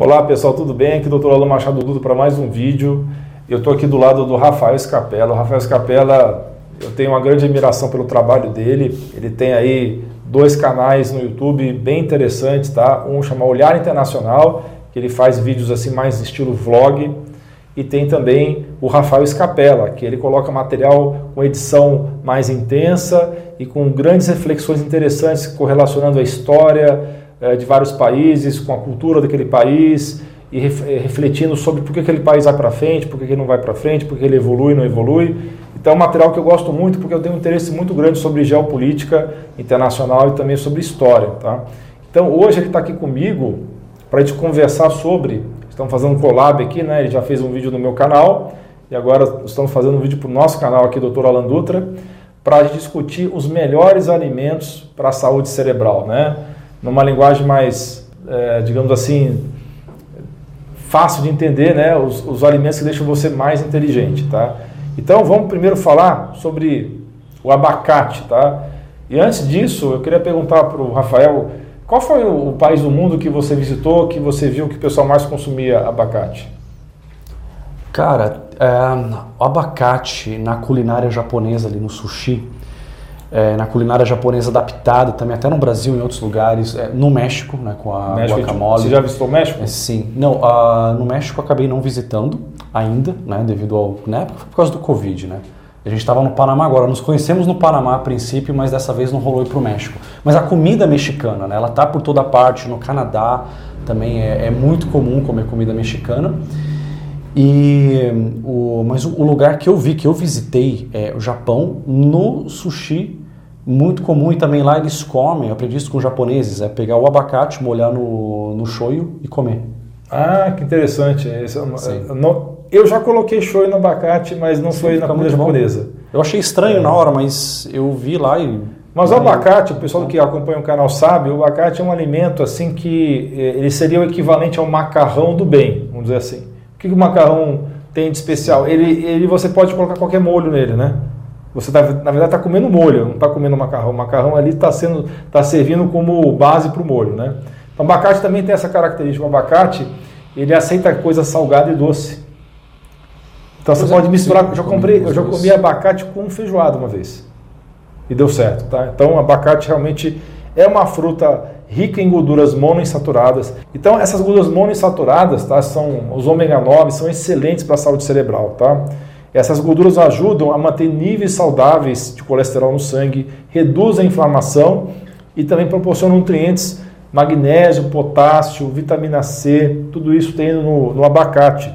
Olá pessoal, tudo bem? Aqui é o Dr. Alan Machado Dudo para mais um vídeo. Eu estou aqui do lado do Rafael Escapela. O Rafael Escapela, eu tenho uma grande admiração pelo trabalho dele. Ele tem aí dois canais no YouTube bem interessantes, tá? Um chama Olhar Internacional, que ele faz vídeos assim mais estilo vlog, e tem também o Rafael Escapela, que ele coloca material com edição mais intensa e com grandes reflexões interessantes correlacionando a história de vários países, com a cultura daquele país e eh, refletindo sobre por que aquele país vai para frente, por que ele não vai para frente, por que ele evolui, não evolui. Então é um material que eu gosto muito porque eu tenho um interesse muito grande sobre geopolítica internacional e também sobre história. Tá? Então hoje ele está aqui comigo para a gente conversar sobre estamos fazendo um collab aqui, né? Ele já fez um vídeo no meu canal e agora estamos fazendo um vídeo para o nosso canal aqui, Dr. Alan Dutra, para discutir os melhores alimentos para a saúde cerebral, né? Numa linguagem mais, é, digamos assim, fácil de entender, né? Os, os alimentos que deixam você mais inteligente, tá? Então vamos primeiro falar sobre o abacate, tá? E antes disso, eu queria perguntar para o Rafael qual foi o país do mundo que você visitou, que você viu que o pessoal mais consumia abacate? Cara, é, o abacate na culinária japonesa, ali no sushi, é, na culinária japonesa adaptada, também até no Brasil e em outros lugares, é, no México, né, com a México, guacamole. Você já visitou o México? É, sim. Não, uh, no México eu acabei não visitando ainda, né, devido ao... Na época foi por causa do Covid, né? A gente estava no Panamá agora, nos conhecemos no Panamá a princípio, mas dessa vez não rolou ir para o México. Mas a comida mexicana, né, ela tá por toda parte, no Canadá também é, é muito comum comer comida mexicana. E o, mas o, lugar que eu vi, que eu visitei, é o Japão, no sushi, muito comum e também lá eles comem, eu aprendi isso com os japoneses, é pegar o abacate, molhar no, no shoyu e comer. Ah, que interessante. Isso, não, eu já coloquei shoyu no abacate, mas não Sim, foi na comida japonesa. Bom. Eu achei estranho é. na hora, mas eu vi lá e. Mas o abacate, o pessoal que acompanha o canal sabe, o abacate é um alimento assim que eh, ele seria o equivalente ao macarrão do bem, vamos dizer assim. O que o macarrão tem de especial? Ele, ele você pode colocar qualquer molho nele, né? Você tá, na verdade está comendo molho, não está comendo macarrão. O macarrão ali está sendo, tá servindo como base para o molho, né? Então, o abacate também tem essa característica. O abacate ele aceita coisa salgada e doce. Então você pode misturar. Eu já comprei, eu já comi abacate com feijoada uma vez. E deu certo, tá? Então abacate realmente é uma fruta rica em gorduras monoinsaturadas. Então essas gorduras monoinsaturadas, tá? São os ômega 9, são excelentes para a saúde cerebral, tá? Essas gorduras ajudam a manter níveis saudáveis de colesterol no sangue, reduzem a inflamação e também proporcionam nutrientes magnésio, potássio, vitamina C, tudo isso tem no, no abacate.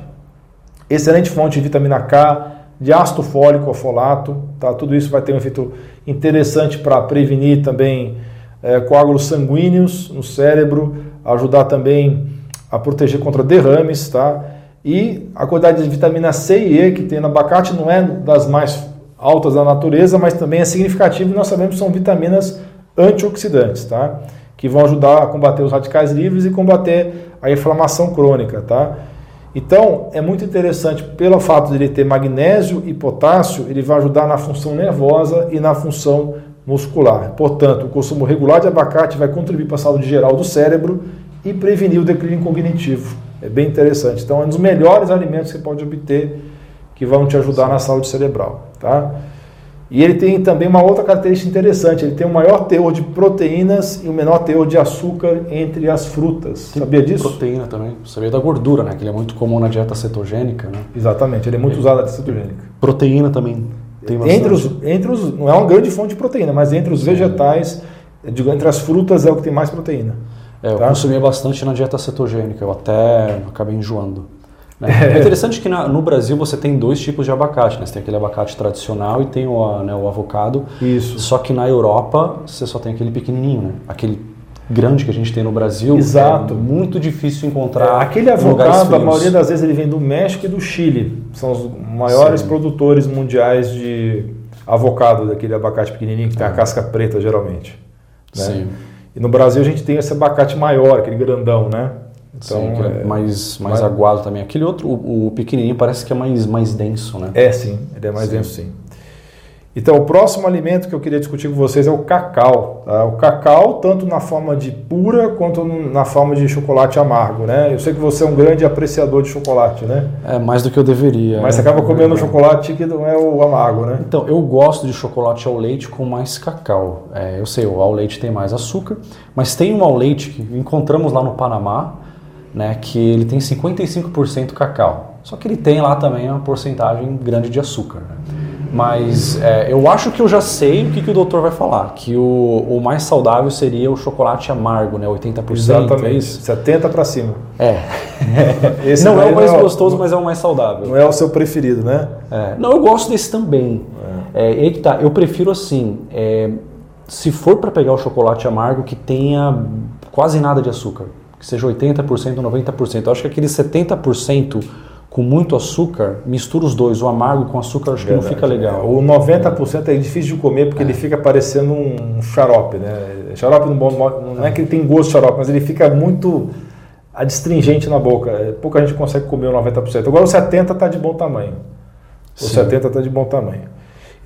Excelente fonte de vitamina K, de ácido fólico folato, tá? tudo isso vai ter um efeito interessante para prevenir também é, coágulos sanguíneos no cérebro, ajudar também a proteger contra derrames, tá? E a quantidade de vitamina C e E que tem no abacate não é das mais altas da natureza, mas também é significativo e nós sabemos que são vitaminas antioxidantes, tá? Que vão ajudar a combater os radicais livres e combater a inflamação crônica, tá? Então, é muito interessante, pelo fato de ele ter magnésio e potássio, ele vai ajudar na função nervosa e na função muscular. Portanto, o consumo regular de abacate vai contribuir para a saúde geral do cérebro e prevenir o declínio cognitivo. É bem interessante. Então, é um dos melhores alimentos que você pode obter que vão te ajudar na saúde cerebral. Tá? E ele tem também uma outra característica interessante, ele tem o um maior teor de proteínas e o um menor teor de açúcar entre as frutas. Tem Sabia disso? Proteína também. Sabia da gordura, né? Que ele é muito comum na dieta cetogênica, né? Exatamente, ele é muito ele... usado na dieta cetogênica. Proteína também. Entre os, entre os, não é uma grande fonte de proteína, mas entre os Sim. vegetais, digo, entre as frutas é o que tem mais proteína. É, eu tá? consumia bastante na dieta cetogênica, eu até acabei enjoando. Né? É. é interessante que na, no Brasil você tem dois tipos de abacate, né? Você tem aquele abacate tradicional e tem o, né, o avocado. Isso. Só que na Europa você só tem aquele pequenininho, né? Aquele grande que a gente tem no Brasil. Exato. É muito difícil encontrar. É, aquele avocado, a maioria das vezes ele vem do México e do Chile. São os maiores Sim. produtores mundiais de avocado, daquele abacate pequenininho que tem a é. casca preta geralmente. Né? Sim. E no Brasil a gente tem esse abacate maior, aquele grandão, né? Então, sim, é, é mais, mais, mais aguado também. Aquele outro, o, o, pequenininho, parece que é mais, mais denso, né? É, sim, ele é mais sim. denso, sim. Então, o próximo alimento que eu queria discutir com vocês é o cacau. Tá? O cacau, tanto na forma de pura quanto na forma de chocolate amargo, né? Eu sei que você é um grande apreciador de chocolate, né? É mais do que eu deveria. Mas você né? acaba comendo chocolate que não é o amargo, né? Então, eu gosto de chocolate ao leite com mais cacau. É, eu sei, o ao leite tem mais açúcar, mas tem um ao leite que encontramos lá no Panamá, né, que ele tem 55% cacau. Só que ele tem lá também uma porcentagem grande de açúcar. Né? Mas é, eu acho que eu já sei o que, que o doutor vai falar, que o, o mais saudável seria o chocolate amargo, né? 80%. Exatamente. É isso? 70 para cima. É. Esse não é o mais não é o- gostoso, mas é o mais saudável. Não é o seu preferido, né? É. Não, eu gosto desse também. É. que tá. Eu prefiro assim, é, se for para pegar o chocolate amargo que tenha quase nada de açúcar, que seja 80%, 90%. Eu acho que aquele 70% com muito açúcar, mistura os dois, o amargo com açúcar, acho que não fica legal. O 90% é difícil de comer porque ele fica parecendo um xarope, né? Xarope no bom não é que ele tem gosto de xarope, mas ele fica muito adstringente na boca. É, Pouca gente consegue comer o 90%. Agora o 70% está de bom tamanho. O Sim. 70 está de bom tamanho.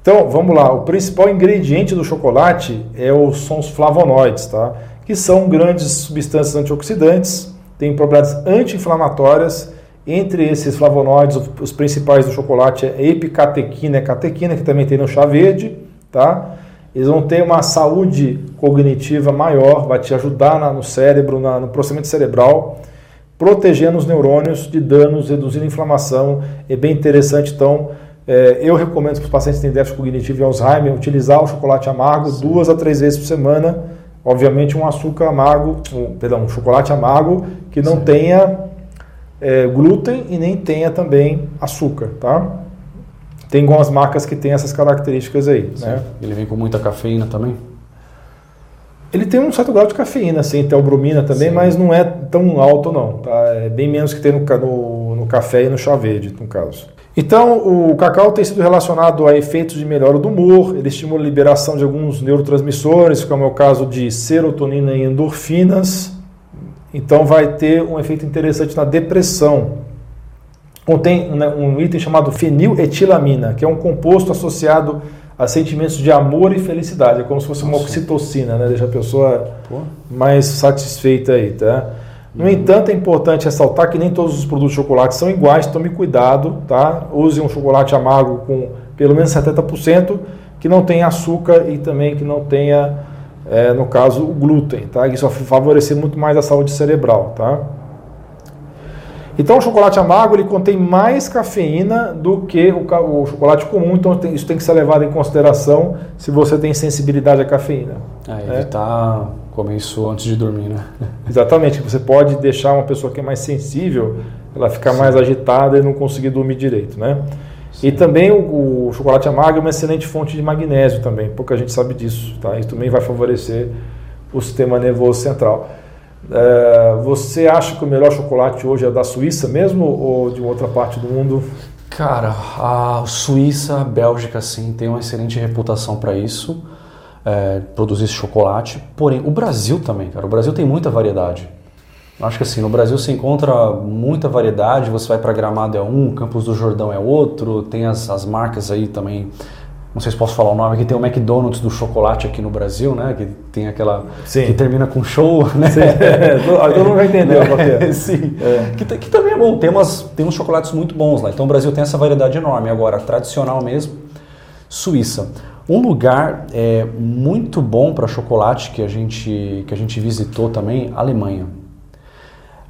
Então, vamos lá. O principal ingrediente do chocolate é os, são os flavonoides, tá? Que são grandes substâncias antioxidantes, têm propriedades anti-inflamatórias. Entre esses flavonoides, os, principais do chocolate é epicatequina e catequina, que também tem no chá verde, tá? Eles vão ter uma saúde cognitiva maior, vai te ajudar na- no cérebro, na- no processamento cerebral, protegendo os neurônios de danos, reduzindo a inflamação. É bem interessante, então, é, eu recomendo para os pacientes que têm déficit cognitivo e Alzheimer utilizar o chocolate amargo duas a três vezes por semana. Obviamente, um açúcar amargo, um, perdão, um chocolate amargo que não Sim. tenha é, glúten e nem tenha também açúcar, tá? Tem algumas marcas que têm essas características aí, né? Ele vem com muita cafeína também? Ele tem um certo grau de cafeína, sim, tem bromina também, Sim. mas não é tão alto não, tá? É bem menos que tem no, no, no café e no chá verde, no caso. Então, o cacau tem sido relacionado a efeitos de melhora do humor, ele estimula a liberação de alguns neurotransmissores, como é o caso de serotonina e endorfinas. Então, vai ter um efeito interessante na depressão. Contém né, um item chamado feniletilamina, que é um composto associado a sentimentos de amor e felicidade. É como se fosse uma Nossa. oxitocina, né? Deixa a pessoa Pô. mais satisfeita aí, tá? No Uhum. entanto, é importante ressaltar que nem todos os produtos de chocolate são iguais, tome cuidado, tá? Use um chocolate amargo com pelo menos 70%, que não tenha açúcar e também que não tenha, é, no caso, o glúten, tá? Isso vai favorecer muito mais a saúde cerebral, tá? Então, o chocolate amargo ele contém mais cafeína do que o, o chocolate comum, então tem- isso tem que ser levado em consideração se você tem sensibilidade à cafeína. É, evitar comer isso antes de dormir, né? Exatamente, você pode deixar uma pessoa que é mais sensível, ela ficar mais agitada e não conseguir dormir direito, né? E também o, o chocolate amargo é uma excelente fonte de magnésio também, pouca gente sabe disso, tá? Isso também vai favorecer o sistema nervoso central. É, você acha que o melhor chocolate hoje é da Suíça mesmo ou de outra parte do mundo? Cara, a Suíça, a Bélgica, sim, tem uma excelente reputação para isso, é, produzir chocolate. Porém, o Brasil também, cara, o Brasil tem muita variedade. Acho que assim, no Brasil se encontra muita variedade, você vai para Gramado é um, Campos do Jordão é outro, tem as, as marcas aí também, não sei se posso falar o nome, aqui tem o McDonald's do chocolate aqui no Brasil, né, que tem aquela, Sim. que termina com show, né? Todo mundo vai entender qual que é. Sim. Que, que também é bom. Tem, umas, tem uns chocolates muito bons lá. Então o Brasil tem essa variedade enorme. Agora, tradicional mesmo, Suíça. Um lugar é, muito bom para chocolate que a, gente, que a gente visitou também, Alemanha.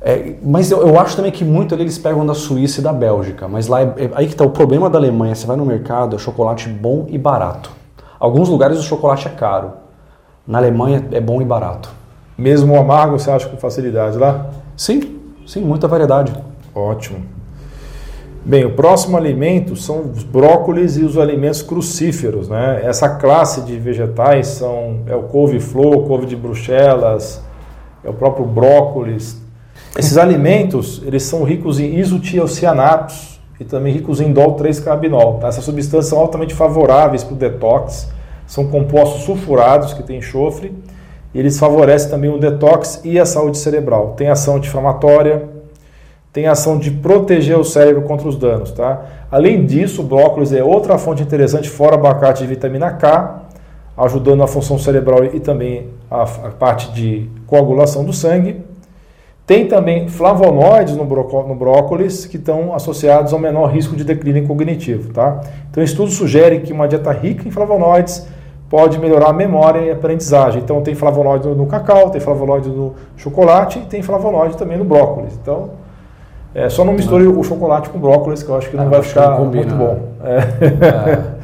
É, mas eu, eu acho também que muito ali eles pegam da Suíça e da Bélgica. Mas lá é, é- aí que tá o problema da Alemanha. Você vai no mercado, é chocolate bom e barato. Alguns lugares o chocolate é caro. Na Alemanha é bom e barato. Mesmo o amargo, você acha com facilidade lá? Sim, sim, muita variedade. Ótimo. Bem, o próximo alimento são os brócolis e os alimentos crucíferos, né? Essa classe de vegetais são é o couve-flor, couve de bruxelas, é o próprio brócolis. Esses alimentos, eles são ricos em isotiocianatos e também ricos em indol 3-carbinol. Tá? Essas substâncias são altamente favoráveis para o detox, são compostos sulfurados que têm enxofre e eles favorecem também o detox e a saúde cerebral. Tem ação anti-inflamatória, tem ação de proteger o cérebro contra os danos. Tá? Além disso, o brócolis é outra fonte interessante, fora abacate de vitamina K, ajudando a função cerebral e também a, a parte de coagulação do sangue. Tem também flavonoides no, no brócolis que estão associados ao menor risco de declínio cognitivo. Tá? Então, estudos sugerem que uma dieta rica em flavonoides pode melhorar a memória e a aprendizagem. Então, tem flavonoide no cacau, tem flavonoide no chocolate e tem flavonoide também no brócolis. Então, é, só não misture o chocolate com brócolis, que eu acho que não é, vai ficar muito bom. É. É.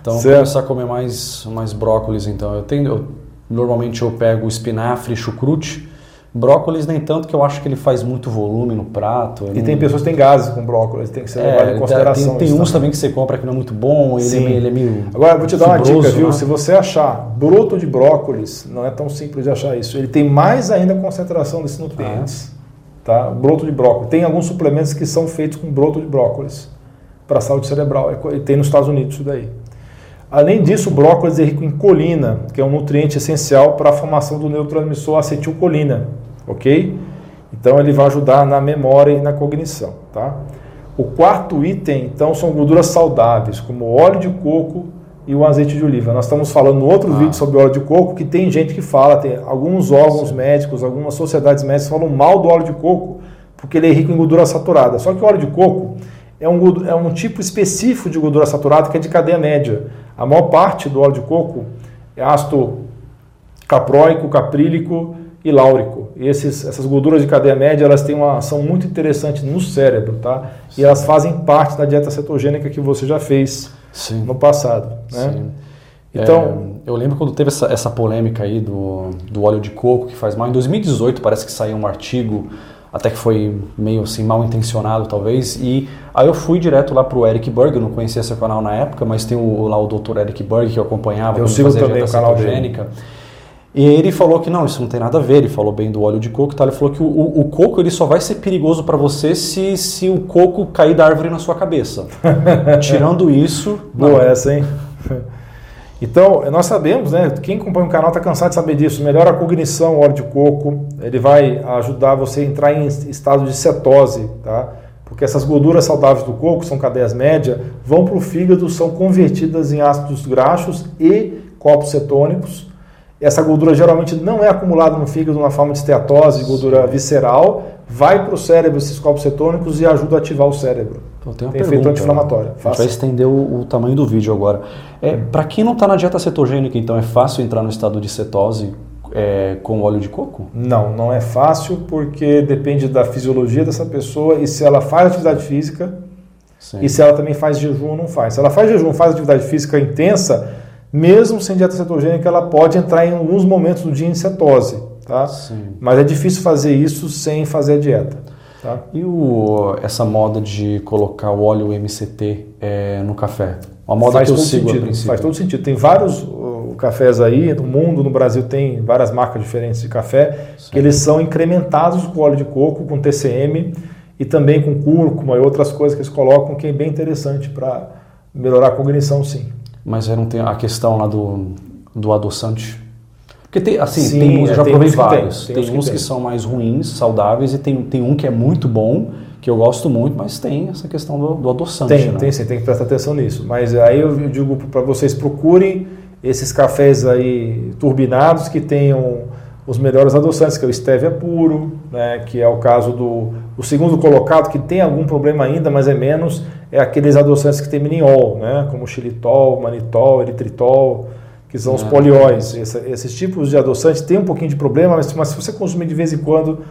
Então, certo. começar a comer mais, mais brócolis, então. Eu tenho, eu, normalmente eu pego espinafre, chucrute, Brócolis nem tanto que eu acho que ele faz muito volume no prato. E não... tem pessoas que têm gases com brócolis, tem que ser é, levado em consideração. Tem, tem uns também. que você compra que não é muito bom, ele, é Sim. É, ele é meio. Agora, vou te dar fibroso, uma dica, viu? Né? Se você achar broto de brócolis, não é tão simples de achar isso. Ele tem mais ainda concentração desses nutrientes. Ah. Tá? Broto de brócolis. Tem alguns suplementos que são feitos com broto de brócolis para a saúde cerebral. E tem nos Estados Unidos isso daí. Além disso, o brócolis é rico em colina, que é um nutriente essencial para a formação do neurotransmissor acetilcolina ok? Então ele vai ajudar na memória e na cognição, tá? O quarto item, então, são gorduras saudáveis, como óleo de coco e o azeite de oliva. Nós estamos falando no outro ah. vídeo sobre óleo de coco, que tem gente que fala, tem alguns órgãos Sim. médicos, algumas sociedades médicas falam mal do óleo de coco, porque ele é rico em gordura saturada. Só que o óleo de coco é um, é um tipo específico de gordura saturada que é de cadeia média. A maior parte do óleo de coco é ácido capróico, caprílico e láurico. E esses, essas gorduras de cadeia média elas têm uma ação muito interessante no cérebro, tá? Sim. E elas fazem parte da dieta cetogênica que você já fez Sim. no passado, né? Sim. Então, é, eu lembro quando teve essa, essa polêmica aí do, do óleo de coco que faz mal. Em 2018 parece que saiu um artigo, até que foi meio assim mal intencionado talvez. E aí eu fui direto lá pro Eric Berg, eu não conhecia seu canal na época, mas tem o, lá o Dr. Eric Berg que eu acompanhava. Eu sigo também o canal dele. E ele falou que não, isso não tem nada a ver, ele falou bem do óleo de coco, tá? ele falou que o, o, o coco ele só vai ser perigoso para você se, se o coco cair da árvore na sua cabeça. Tirando isso... Boa essa, hein? Então, nós sabemos, né? Quem acompanha o canal está cansado de saber disso. Melhora a cognição, o óleo de coco. Ele vai ajudar você a entrar em estado de cetose, tá? Porque essas gorduras saudáveis do coco, são cadeias médias, vão para o fígado, são convertidas em ácidos graxos e corpos cetônicos essa gordura geralmente não é acumulada no fígado na forma de esteatose, gordura visceral, vai para o cérebro esses corpos cetônicos e ajuda a ativar o cérebro. Então, tem, tem efeito anti-inflamatório. A gente vai estender o, o, tamanho do vídeo agora. É, para quem não está na dieta cetogênica, então é fácil entrar no estado de cetose é, com óleo de coco? Não, não é fácil porque depende da fisiologia dessa pessoa e se ela faz atividade física Sim. e se ela também faz jejum ou não faz. Se ela faz jejum, faz atividade física intensa, mesmo sem dieta cetogênica, ela pode entrar em alguns momentos do dia em cetose, tá? Sim. Mas é difícil fazer isso sem fazer a dieta. Tá? E o, essa moda de colocar o óleo MCT é, no café? Uma moda faz que eu sigo sentido, Faz todo sentido. Tem vários uh, cafés aí no mundo, no Brasil tem várias marcas diferentes de café, Sim. que eles são incrementados com óleo de coco, com TCM e também com cúrcuma e outras coisas que eles colocam, que é bem interessante para melhorar a cognição, sim mas aí não tem a questão lá do, do adoçante. Porque tem, assim, Sim, tem uns, eu já é, provei vários. Tem, tem, tem uns que, que são mais ruins, saudáveis, e tem, tem um que é muito bom, que eu gosto muito, mas tem essa questão do, do adoçante. Tem, né? tem sim, tem que prestar atenção nisso. Mas aí eu digo para vocês, procurem esses cafés aí turbinados que tenham os melhores adoçantes, que é o stevia puro, né, que é o caso do o segundo colocado, que tem algum problema ainda, mas é menos, é aqueles adoçantes que tem miniol, né, como xilitol, manitol, eritritol, que são os ah, polióis. Esse, esses tipos de adoçantes têm um pouquinho de problema, mas, mas se você consumir de vez em quando,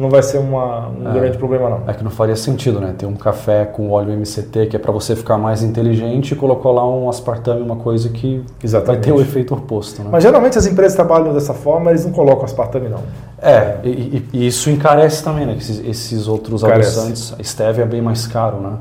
não vai ser uma, um é, grande problema não. É que não faria sentido, né? Ter um café com óleo MCT que é para você ficar mais inteligente e colocar lá um aspartame, uma coisa que Exatamente. vai ter o efeito oposto. Né? Mas geralmente as empresas trabalham dessa forma, eles não colocam aspartame não. É, é. E, e, isso encarece também, né? Esses, esses outros encarece. adoçantes, a stevia é bem mais caro, né?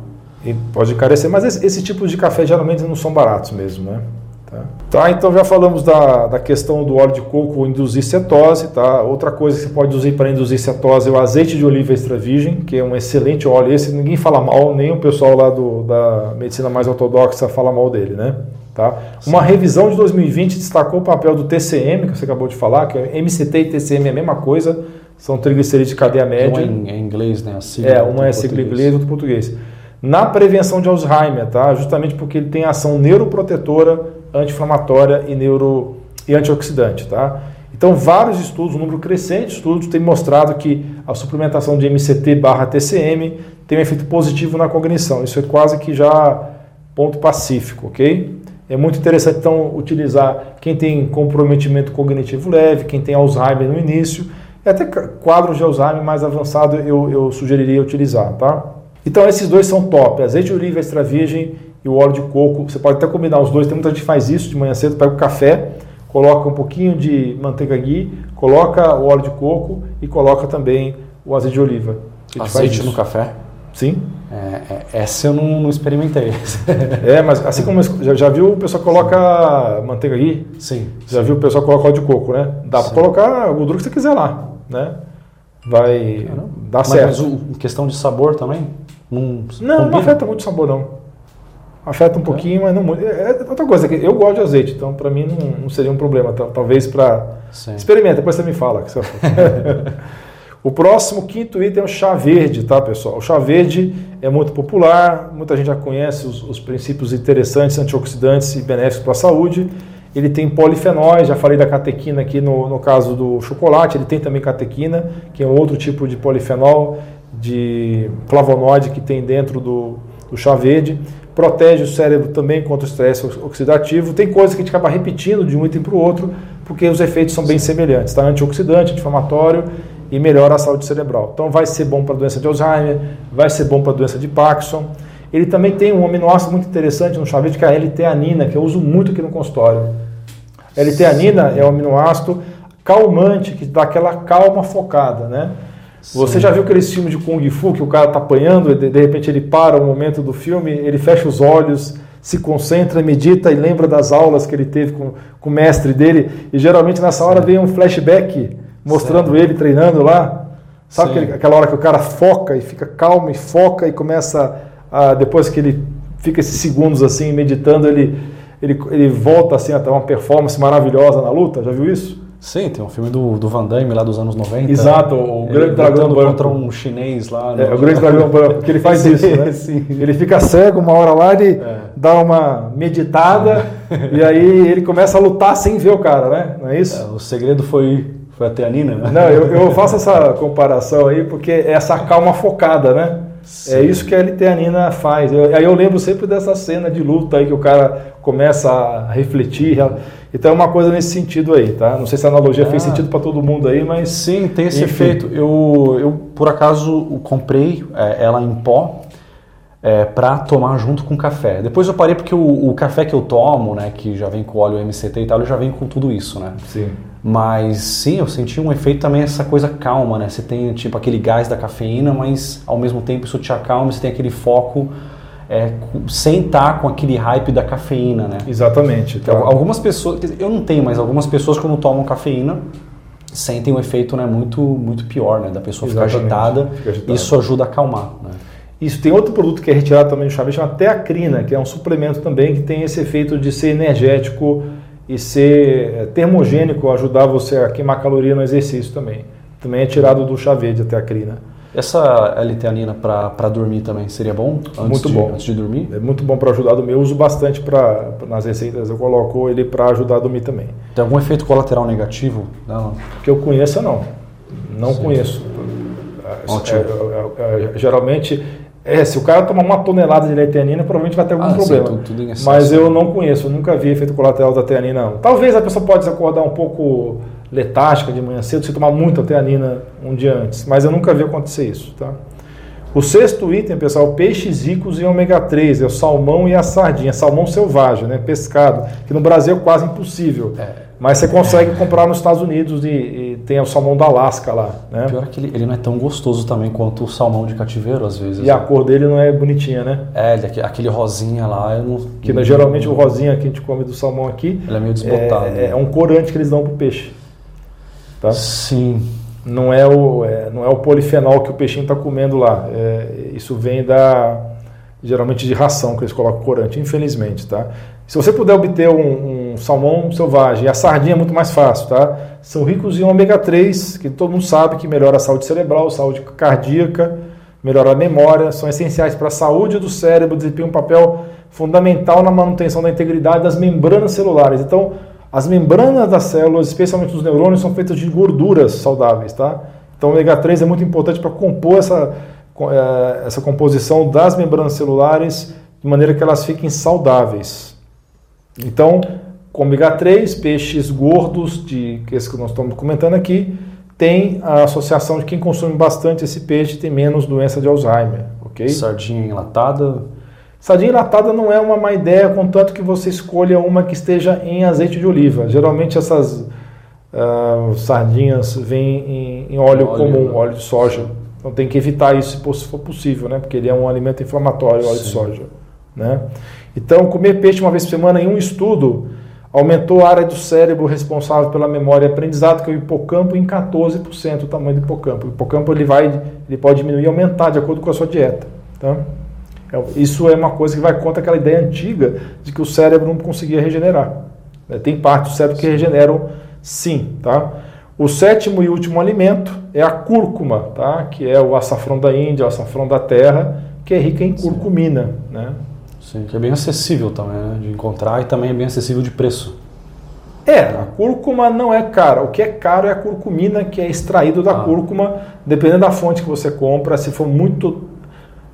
E pode encarecer, mas esse, esse tipo de café geralmente não são baratos mesmo, né? Tá? tá, então já falamos da, da questão do óleo de coco induzir cetose. Tá? Outra coisa que você pode usar para induzir cetose é o azeite de oliva extra virgem, que é um excelente óleo. Esse ninguém fala mal, nem o pessoal lá do, da medicina mais ortodoxa fala mal dele. Né? Tá? Uma revisão de 2020 destacou o papel do TCM, que você acabou de falar, que é MCT e TCM é a mesma coisa, são triglicerídeos de cadeia média. Uma é em inglês, né? A sigla é, uma é sigla em inglês, outra em português. Na prevenção de Alzheimer, tá? Justamente porque ele tem ação neuroprotetora, anti-inflamatória e neuro e antioxidante, tá? Então, vários estudos, um número crescente de estudos, tem mostrado que a suplementação de MCT barra TCM tem um efeito positivo na cognição. Isso é quase que já ponto pacífico, ok? É muito interessante, então, utilizar quem tem comprometimento cognitivo leve, quem tem Alzheimer no início, e até quadros de Alzheimer mais avançado eu, eu sugeriria utilizar, tá? Então, esses dois são top, azeite de oliva extra virgem e o óleo de coco. Você pode até combinar os dois, tem muita gente que faz isso de manhã cedo, pega o café, coloca um pouquinho de manteiga ghee, coloca o óleo de coco e coloca também o azeite de oliva. Azeite no café? Sim. É, é, essa eu não, não experimentei. é, mas assim como já, já viu o pessoal coloca manteiga ghee? Sim. Já sim. viu o pessoal coloca óleo de coco, né? Dá para colocar a gordura que você quiser lá, né? Vai Caramba. dar mas, certo. Mas o, questão de sabor também? Não, não, não afeta muito o sabor não. Afeta um é. pouquinho, mas não muito. É, é outra coisa, eu gosto de azeite, então para mim não, não, seria um problema. Talvez para. Experimenta, depois você me fala. Que você O próximo, quinto item é o chá verde, tá, pessoal? O chá verde é muito popular, muita gente já conhece os, os princípios interessantes, antioxidantes e benéficos para a saúde. Ele tem polifenóis, já falei da catequina aqui no, no caso do chocolate, ele tem também catequina, que é outro tipo de polifenol, de flavonoide que tem dentro do, do chá verde. Protege o cérebro também contra o estresse oxidativo. Tem coisas que a gente acaba repetindo de um item para o outro, porque os efeitos são bem semelhantes. Tá? Antioxidante, anti-inflamatório e melhora a saúde cerebral. Então vai ser bom para a doença de Alzheimer, vai ser bom para a doença de Parkinson. Ele também tem um aminoácido muito interessante no chá verde, que é a L-teanina, que eu uso muito aqui no consultório. L-teanina é um aminoácido calmante, que dá aquela calma focada, né? Sim. Você já viu aqueles filmes de Kung Fu que o cara está apanhando e de, de repente ele para um momento do filme, ele fecha os olhos, se concentra, medita e lembra das aulas que ele teve com, com o mestre dele e geralmente nessa hora vem um flashback mostrando ele treinando lá. Sabe aquele, aquela hora que o cara foca e fica calmo e foca e começa a, depois que ele fica esses segundos assim meditando, ele, ele, ele volta assim até uma performance maravilhosa na luta. Já viu isso? Sim, tem um filme do, do Van Damme lá dos anos 90. Exato, o Grande Dragão Branco. contra um chinês lá. No... É, o Grande Dragão Branco, que ele faz isso, né? Sim. Ele fica cego uma hora lá, ele é. dá uma meditada e aí ele começa a lutar sem ver o cara, né? Não é isso? É, o segredo foi foi a teanina, né? Não, eu, eu faço essa comparação aí porque é essa calma focada, né? Sim. É isso que a L-teanina faz. Eu, aí eu lembro sempre dessa cena de luta aí que o cara começa a refletir. Então é uma coisa nesse sentido aí, tá? Não sei se a analogia ah. fez sentido para todo mundo aí, mas. Sim, tem esse enfim. efeito. Eu, eu, por acaso, comprei é, ela em pó é, para tomar junto com café. Depois eu parei porque o, o, café que eu tomo, né, que já vem com óleo MCT e tal, ele já vem com tudo isso, né? Sim. Mas sim, eu senti um efeito também essa coisa calma, né? Você tem tipo aquele gás da cafeína, mas ao mesmo tempo isso te acalma, você tem aquele foco é, sem estar com aquele hype da cafeína, né? Exatamente. Então, algumas pessoas, eu não tenho, mas algumas pessoas quando tomam cafeína sentem um efeito né, muito, muito pior, né? Da pessoa ficar agitada, fica agitada. Isso ajuda a acalmar, né? Isso tem outro produto que é retirado também do chá, chama teacrina, que é um suplemento também que tem esse efeito de ser energético e ser é, termogênico, ajudar você a queimar caloria no exercício também. Também é tirado do chá verde a crina. Essa L-teanina para dormir também seria bom? Antes muito de, bom. Antes de dormir? É muito bom para ajudar a dormir. Eu uso bastante pra, nas receitas, eu coloco ele para ajudar a dormir também. Tem algum efeito colateral negativo? Não. Que eu conheça, não. Não Sim. conheço. É, é, é, geralmente é, se o cara tomar uma tonelada de leteanina, provavelmente vai ter algum ah, problema. Sim, tudo, tudo Mas eu não conheço, eu nunca vi efeito colateral da teanina. Não. Talvez a pessoa pode acordar um pouco letástica de manhã cedo se tomar muita teanina um dia antes, mas eu nunca vi acontecer isso, tá? O sexto item, pessoal, peixes ricos em ômega 3, é o salmão e a sardinha, salmão selvagem, né, pescado, que no Brasil é quase impossível. É. Mas você consegue comprar nos Estados Unidos e, e tem o salmão da Alaska lá. Né? Pior é que ele, ele, não é tão gostoso também quanto o salmão de cativeiro, às vezes. E né? a cor dele não é bonitinha, né? É, aquele rosinha lá. Eu não, que não, geralmente o rosinha que a gente come do salmão aqui. Ele é meio desbotado. É, né? é um corante que eles dão pro peixe. Tá? Sim. Não é, o, é, não é o polifenol que o peixinho está comendo lá. É, isso vem da geralmente de ração que eles colocam corante, infelizmente, tá? Se você puder obter um, um salmão selvagem, a sardinha é muito mais fácil, tá? São ricos em ômega 3, que todo mundo sabe que melhora a saúde cerebral, saúde cardíaca, melhora a memória, são essenciais para a saúde do cérebro, desempenham um papel fundamental na manutenção da integridade das membranas celulares. Então, as membranas das células, especialmente dos neurônios, são feitas de gorduras saudáveis, tá? Então, o ômega 3 é muito importante para compor essa, eh, essa composição das membranas celulares de maneira que elas fiquem saudáveis. Então, ômega 3, peixes gordos, de, que esse que nós estamos comentando aqui, tem a associação de quem consome bastante esse peixe tem menos doença de Alzheimer, ok? Sardinha enlatada. Sardinha enlatada não é uma má ideia, contanto que você escolha uma que esteja em azeite de oliva. Geralmente essas uh, sardinhas vêm em, em óleo, óleo, comum, óleo de soja. Então tem que evitar isso se for possível, né? Porque ele é um alimento inflamatório, óleo Sim. de soja. Né? Então, comer peixe uma vez por semana em um estudo aumentou a área do cérebro responsável pela memória e aprendizado, que é o hipocampo, em 14% o tamanho do hipocampo. O hipocampo ele vai, ele pode diminuir e aumentar de acordo com a sua dieta. Tá? Isso é uma coisa que vai contra aquela ideia antiga de que o cérebro não conseguia regenerar. Né? Tem partes do cérebro que regeneram sim. Tá? O sétimo e último alimento é a cúrcuma, tá? que é o açafrão da Índia, o açafrão da terra, que é rica em curcumina. Né? Sim, que é bem acessível também, né? De encontrar e também é bem acessível de preço. É, a cúrcuma não é cara. O que é caro é a curcumina, que é extraído da ah. cúrcuma, dependendo da fonte que você compra. Se for muito,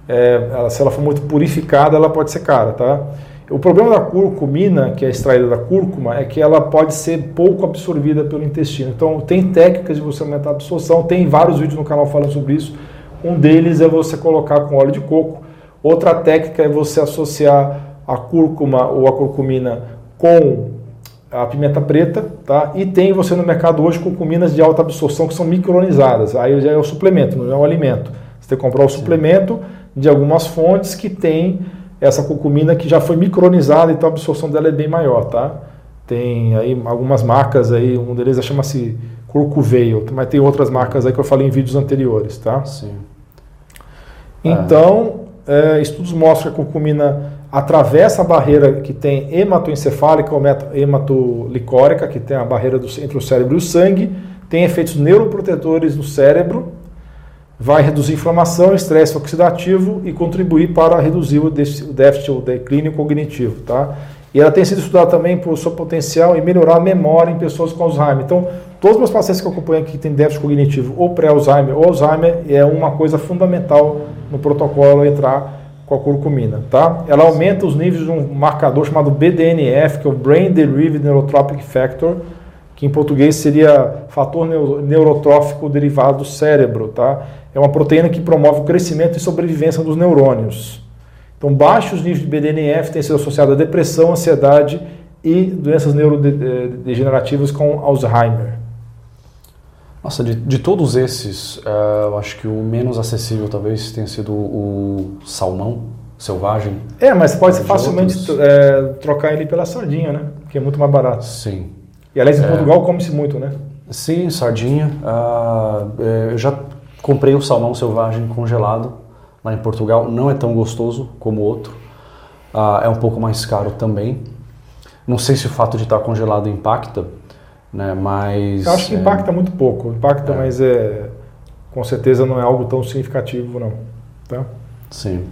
é, se ela for muito purificada, ela pode ser cara, tá? O problema da curcumina, que é extraída da cúrcuma, é que ela pode ser pouco absorvida pelo intestino. Então, tem técnicas de você aumentar a absorção. Tem vários vídeos no canal falando sobre isso. Um deles é você colocar com óleo de coco Outra técnica é você associar a cúrcuma ou a curcumina com a pimenta preta, tá? E tem você no mercado hoje curcuminas de alta absorção que são micronizadas. Aí já é o suplemento, não é o alimento. Você tem que comprar o Sim. suplemento de algumas fontes que tem essa curcumina que já foi micronizada, então a absorção dela é bem maior, tá? Tem aí algumas marcas aí, um deles chama-se Curcuveio, mas tem outras marcas aí que eu falei em vídeos anteriores, tá? Sim. Então, é, estudos mostram que a curcumina atravessa a barreira que tem hematoencefálica ou hematolicórica, que tem a barreira do, entre o cérebro e o sangue, tem efeitos neuroprotetores no cérebro, vai reduzir inflamação, estresse oxidativo e contribuir para reduzir o déficit ou declínio cognitivo. Tá? E ela tem sido estudada também por seu potencial em melhorar a memória em pessoas com Alzheimer. Então, todos os meus pacientes que eu acompanho aqui que têm déficit cognitivo ou pré-Alzheimer ou Alzheimer é uma coisa fundamental no protocolo entrar com a curcumina, tá? Ela aumenta os níveis de um marcador chamado BDNF, que é o Brain Derived Neurotropic Factor, que em português seria fator neurotrófico derivado do cérebro, tá? É uma proteína que promove o crescimento e sobrevivência dos neurônios. Então, baixos níveis de BDNF têm sido associados a depressão, ansiedade e doenças neurodegenerativas com Alzheimer. Nossa, de, de todos esses, uh, eu acho que o menos acessível talvez tenha sido o salmão selvagem. É, mas pode facilmente é, trocar ele pela sardinha, né? Que é muito mais barato. Sim. E aliás, em é... Portugal come-se muito, né? Sim, sardinha. Uh, eu já comprei o salmão selvagem congelado lá em Portugal. Não é tão gostoso como o outro. Uh, é um pouco mais caro também. Não sei se o fato de estar congelado impacta, né? Mas eu acho que impacta é... muito pouco, impacta, é. mas é com certeza não é algo tão significativo não, tá? Sim.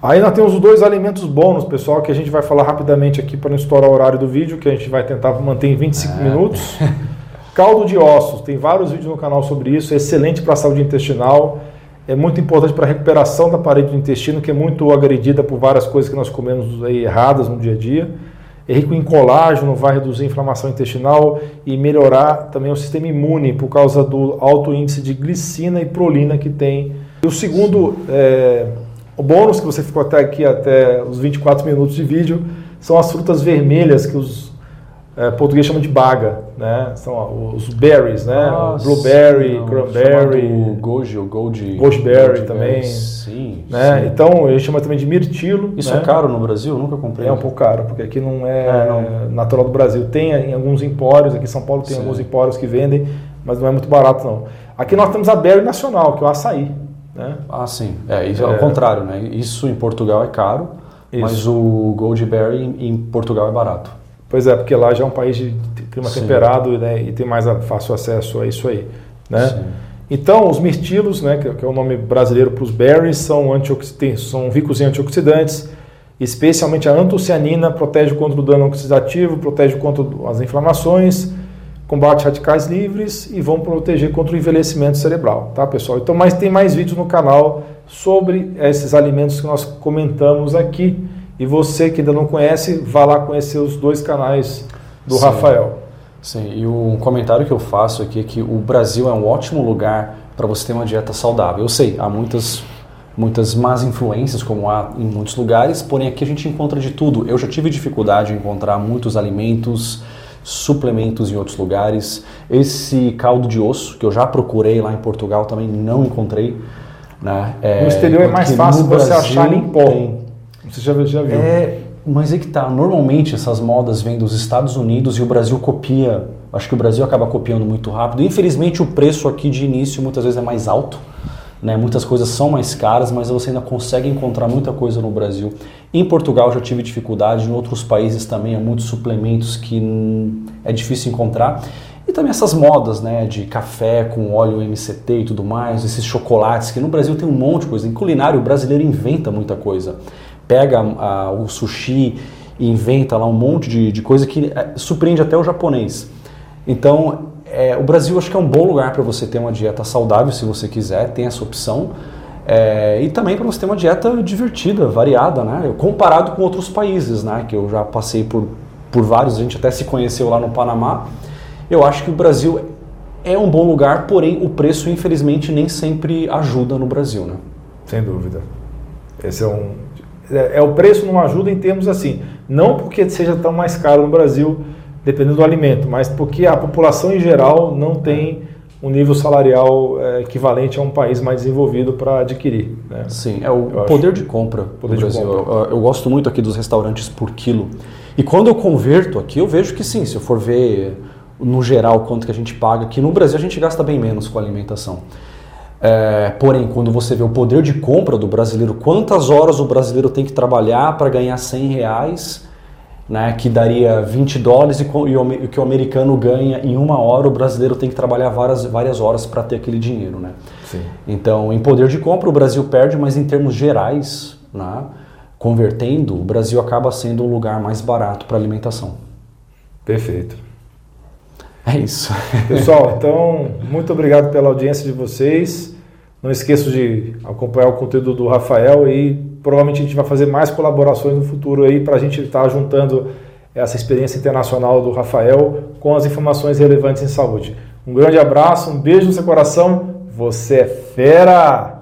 Aí nós temos os dois alimentos bônus, pessoal, que a gente vai falar rapidamente aqui para não estourar o horário do vídeo, que a gente vai tentar manter em 25 é. minutos. Caldo de ossos, tem vários vídeos no canal sobre isso, é excelente para a saúde intestinal, é muito importante para a recuperação da parede do intestino, que é muito agredida por várias coisas que nós comemos erradas no dia a dia é rico em colágeno, vai reduzir a inflamação intestinal e melhorar também o sistema imune por causa do alto índice de glicina e prolina que tem. E o segundo é, o bônus que você ficou até aqui, até os 24 minutos de vídeo, são as frutas vermelhas que os é, português chama de baga, né? São os berries, né? Ah, Blueberry, sim, cranberry, goji, ou goji, gojiberry também. Sim, né? Sim. Então ele chama também de mirtilo. Isso né? é caro no Brasil? Eu nunca comprei. É um pouco caro, porque aqui não é, é não. natural do Brasil. Tem em alguns empórios, aqui em São Paulo tem sim. alguns empórios que vendem, mas não é muito barato não. Aqui nós temos a berry nacional, que é o açaí. Né? Ah, sim. É, isso é, é o contrário, né? Isso em Portugal é caro Isso. Mas o Goldberry em Portugal é barato. Pois é, porque lá já é um país de clima Sim. temperado né, e tem mais fácil acesso a isso aí. Né? Então, os mirtilos, né, que é o nome brasileiro para os berries, são, são ricos em antioxidantes, especialmente a antocianina, protege contra o dano oxidativo, protege contra as inflamações, combate radicais livres e vão proteger contra o envelhecimento cerebral, tá pessoal? Então, mas tem mais vídeos no canal sobre esses alimentos que nós comentamos aqui. E você que ainda não conhece, vá lá conhecer os dois canais do Sim. Rafael. Sim, e o comentário que eu faço aqui é que o Brasil é um ótimo lugar para você ter uma dieta saudável. Eu sei, há muitas muitas más influências, como há em muitos lugares, porém aqui a gente encontra de tudo. Eu já tive dificuldade em encontrar muitos alimentos, suplementos em outros lugares. Esse caldo de osso, que eu já procurei lá em Portugal, também não encontrei. Né? É, no exterior é mais fácil você achar em pó. Tem, você já, já viu? É, mas é que tá. Normalmente essas modas vêm dos Estados Unidos e o Brasil copia. Acho que o Brasil acaba copiando muito rápido. Infelizmente o preço aqui de início muitas vezes é mais alto. Né? Muitas coisas são mais caras, mas você ainda consegue encontrar muita coisa no Brasil. Em Portugal já tive dificuldade, em outros países também há muitos suplementos que é difícil encontrar. E também essas modas, né, de café com óleo MCT e tudo mais, esses chocolates, que no Brasil tem um monte de coisa. Em culinário, o brasileiro inventa muita coisa. Pega a, o sushi e inventa lá um monte de, de coisa que é, surpreende até o japonês. Então, é, o Brasil acho que é um bom lugar para você ter uma dieta saudável, se você quiser, tem essa opção. É, e também para você ter uma dieta divertida, variada, né? Comparado com outros países, né? Que eu já passei por, por vários, a gente até se conheceu lá no Panamá eu acho que o Brasil é um bom lugar, porém o preço, infelizmente, nem sempre ajuda no Brasil, né? Sem dúvida. Esse é um. É, é, o preço não ajuda em termos assim, não porque seja tão mais caro no Brasil, dependendo do alimento, mas porque a população em geral não tem um nível salarial é, equivalente a um país mais desenvolvido para adquirir. Né? Sim, é o eu poder acho. de compra poder do Brasil. Compra. Eu, eu, gosto muito aqui dos restaurantes por quilo. E quando eu converto aqui, eu vejo que sim, se eu for ver no geral, quanto que a gente paga. Aqui no Brasil a gente gasta bem menos com alimentação. É, porém, quando você vê o poder de compra do brasileiro, quantas horas o brasileiro tem que trabalhar para ganhar 100 reais, né, que daria 20 dólares, e, e o que o americano ganha em uma hora, o brasileiro tem que trabalhar várias, várias horas para ter aquele dinheiro. Né? Sim. Então, em poder de compra, o Brasil perde, mas em termos gerais, né, convertendo, o Brasil acaba sendo um lugar mais barato para alimentação. Perfeito. É isso. Pessoal, então, muito obrigado pela audiência de vocês. Não esqueça de acompanhar o conteúdo do Rafael e provavelmente a gente vai fazer mais colaborações no futuro aí para a gente estar tá juntando essa experiência internacional do Rafael com as informações relevantes em saúde. Um grande abraço, um beijo no seu coração. Você é fera!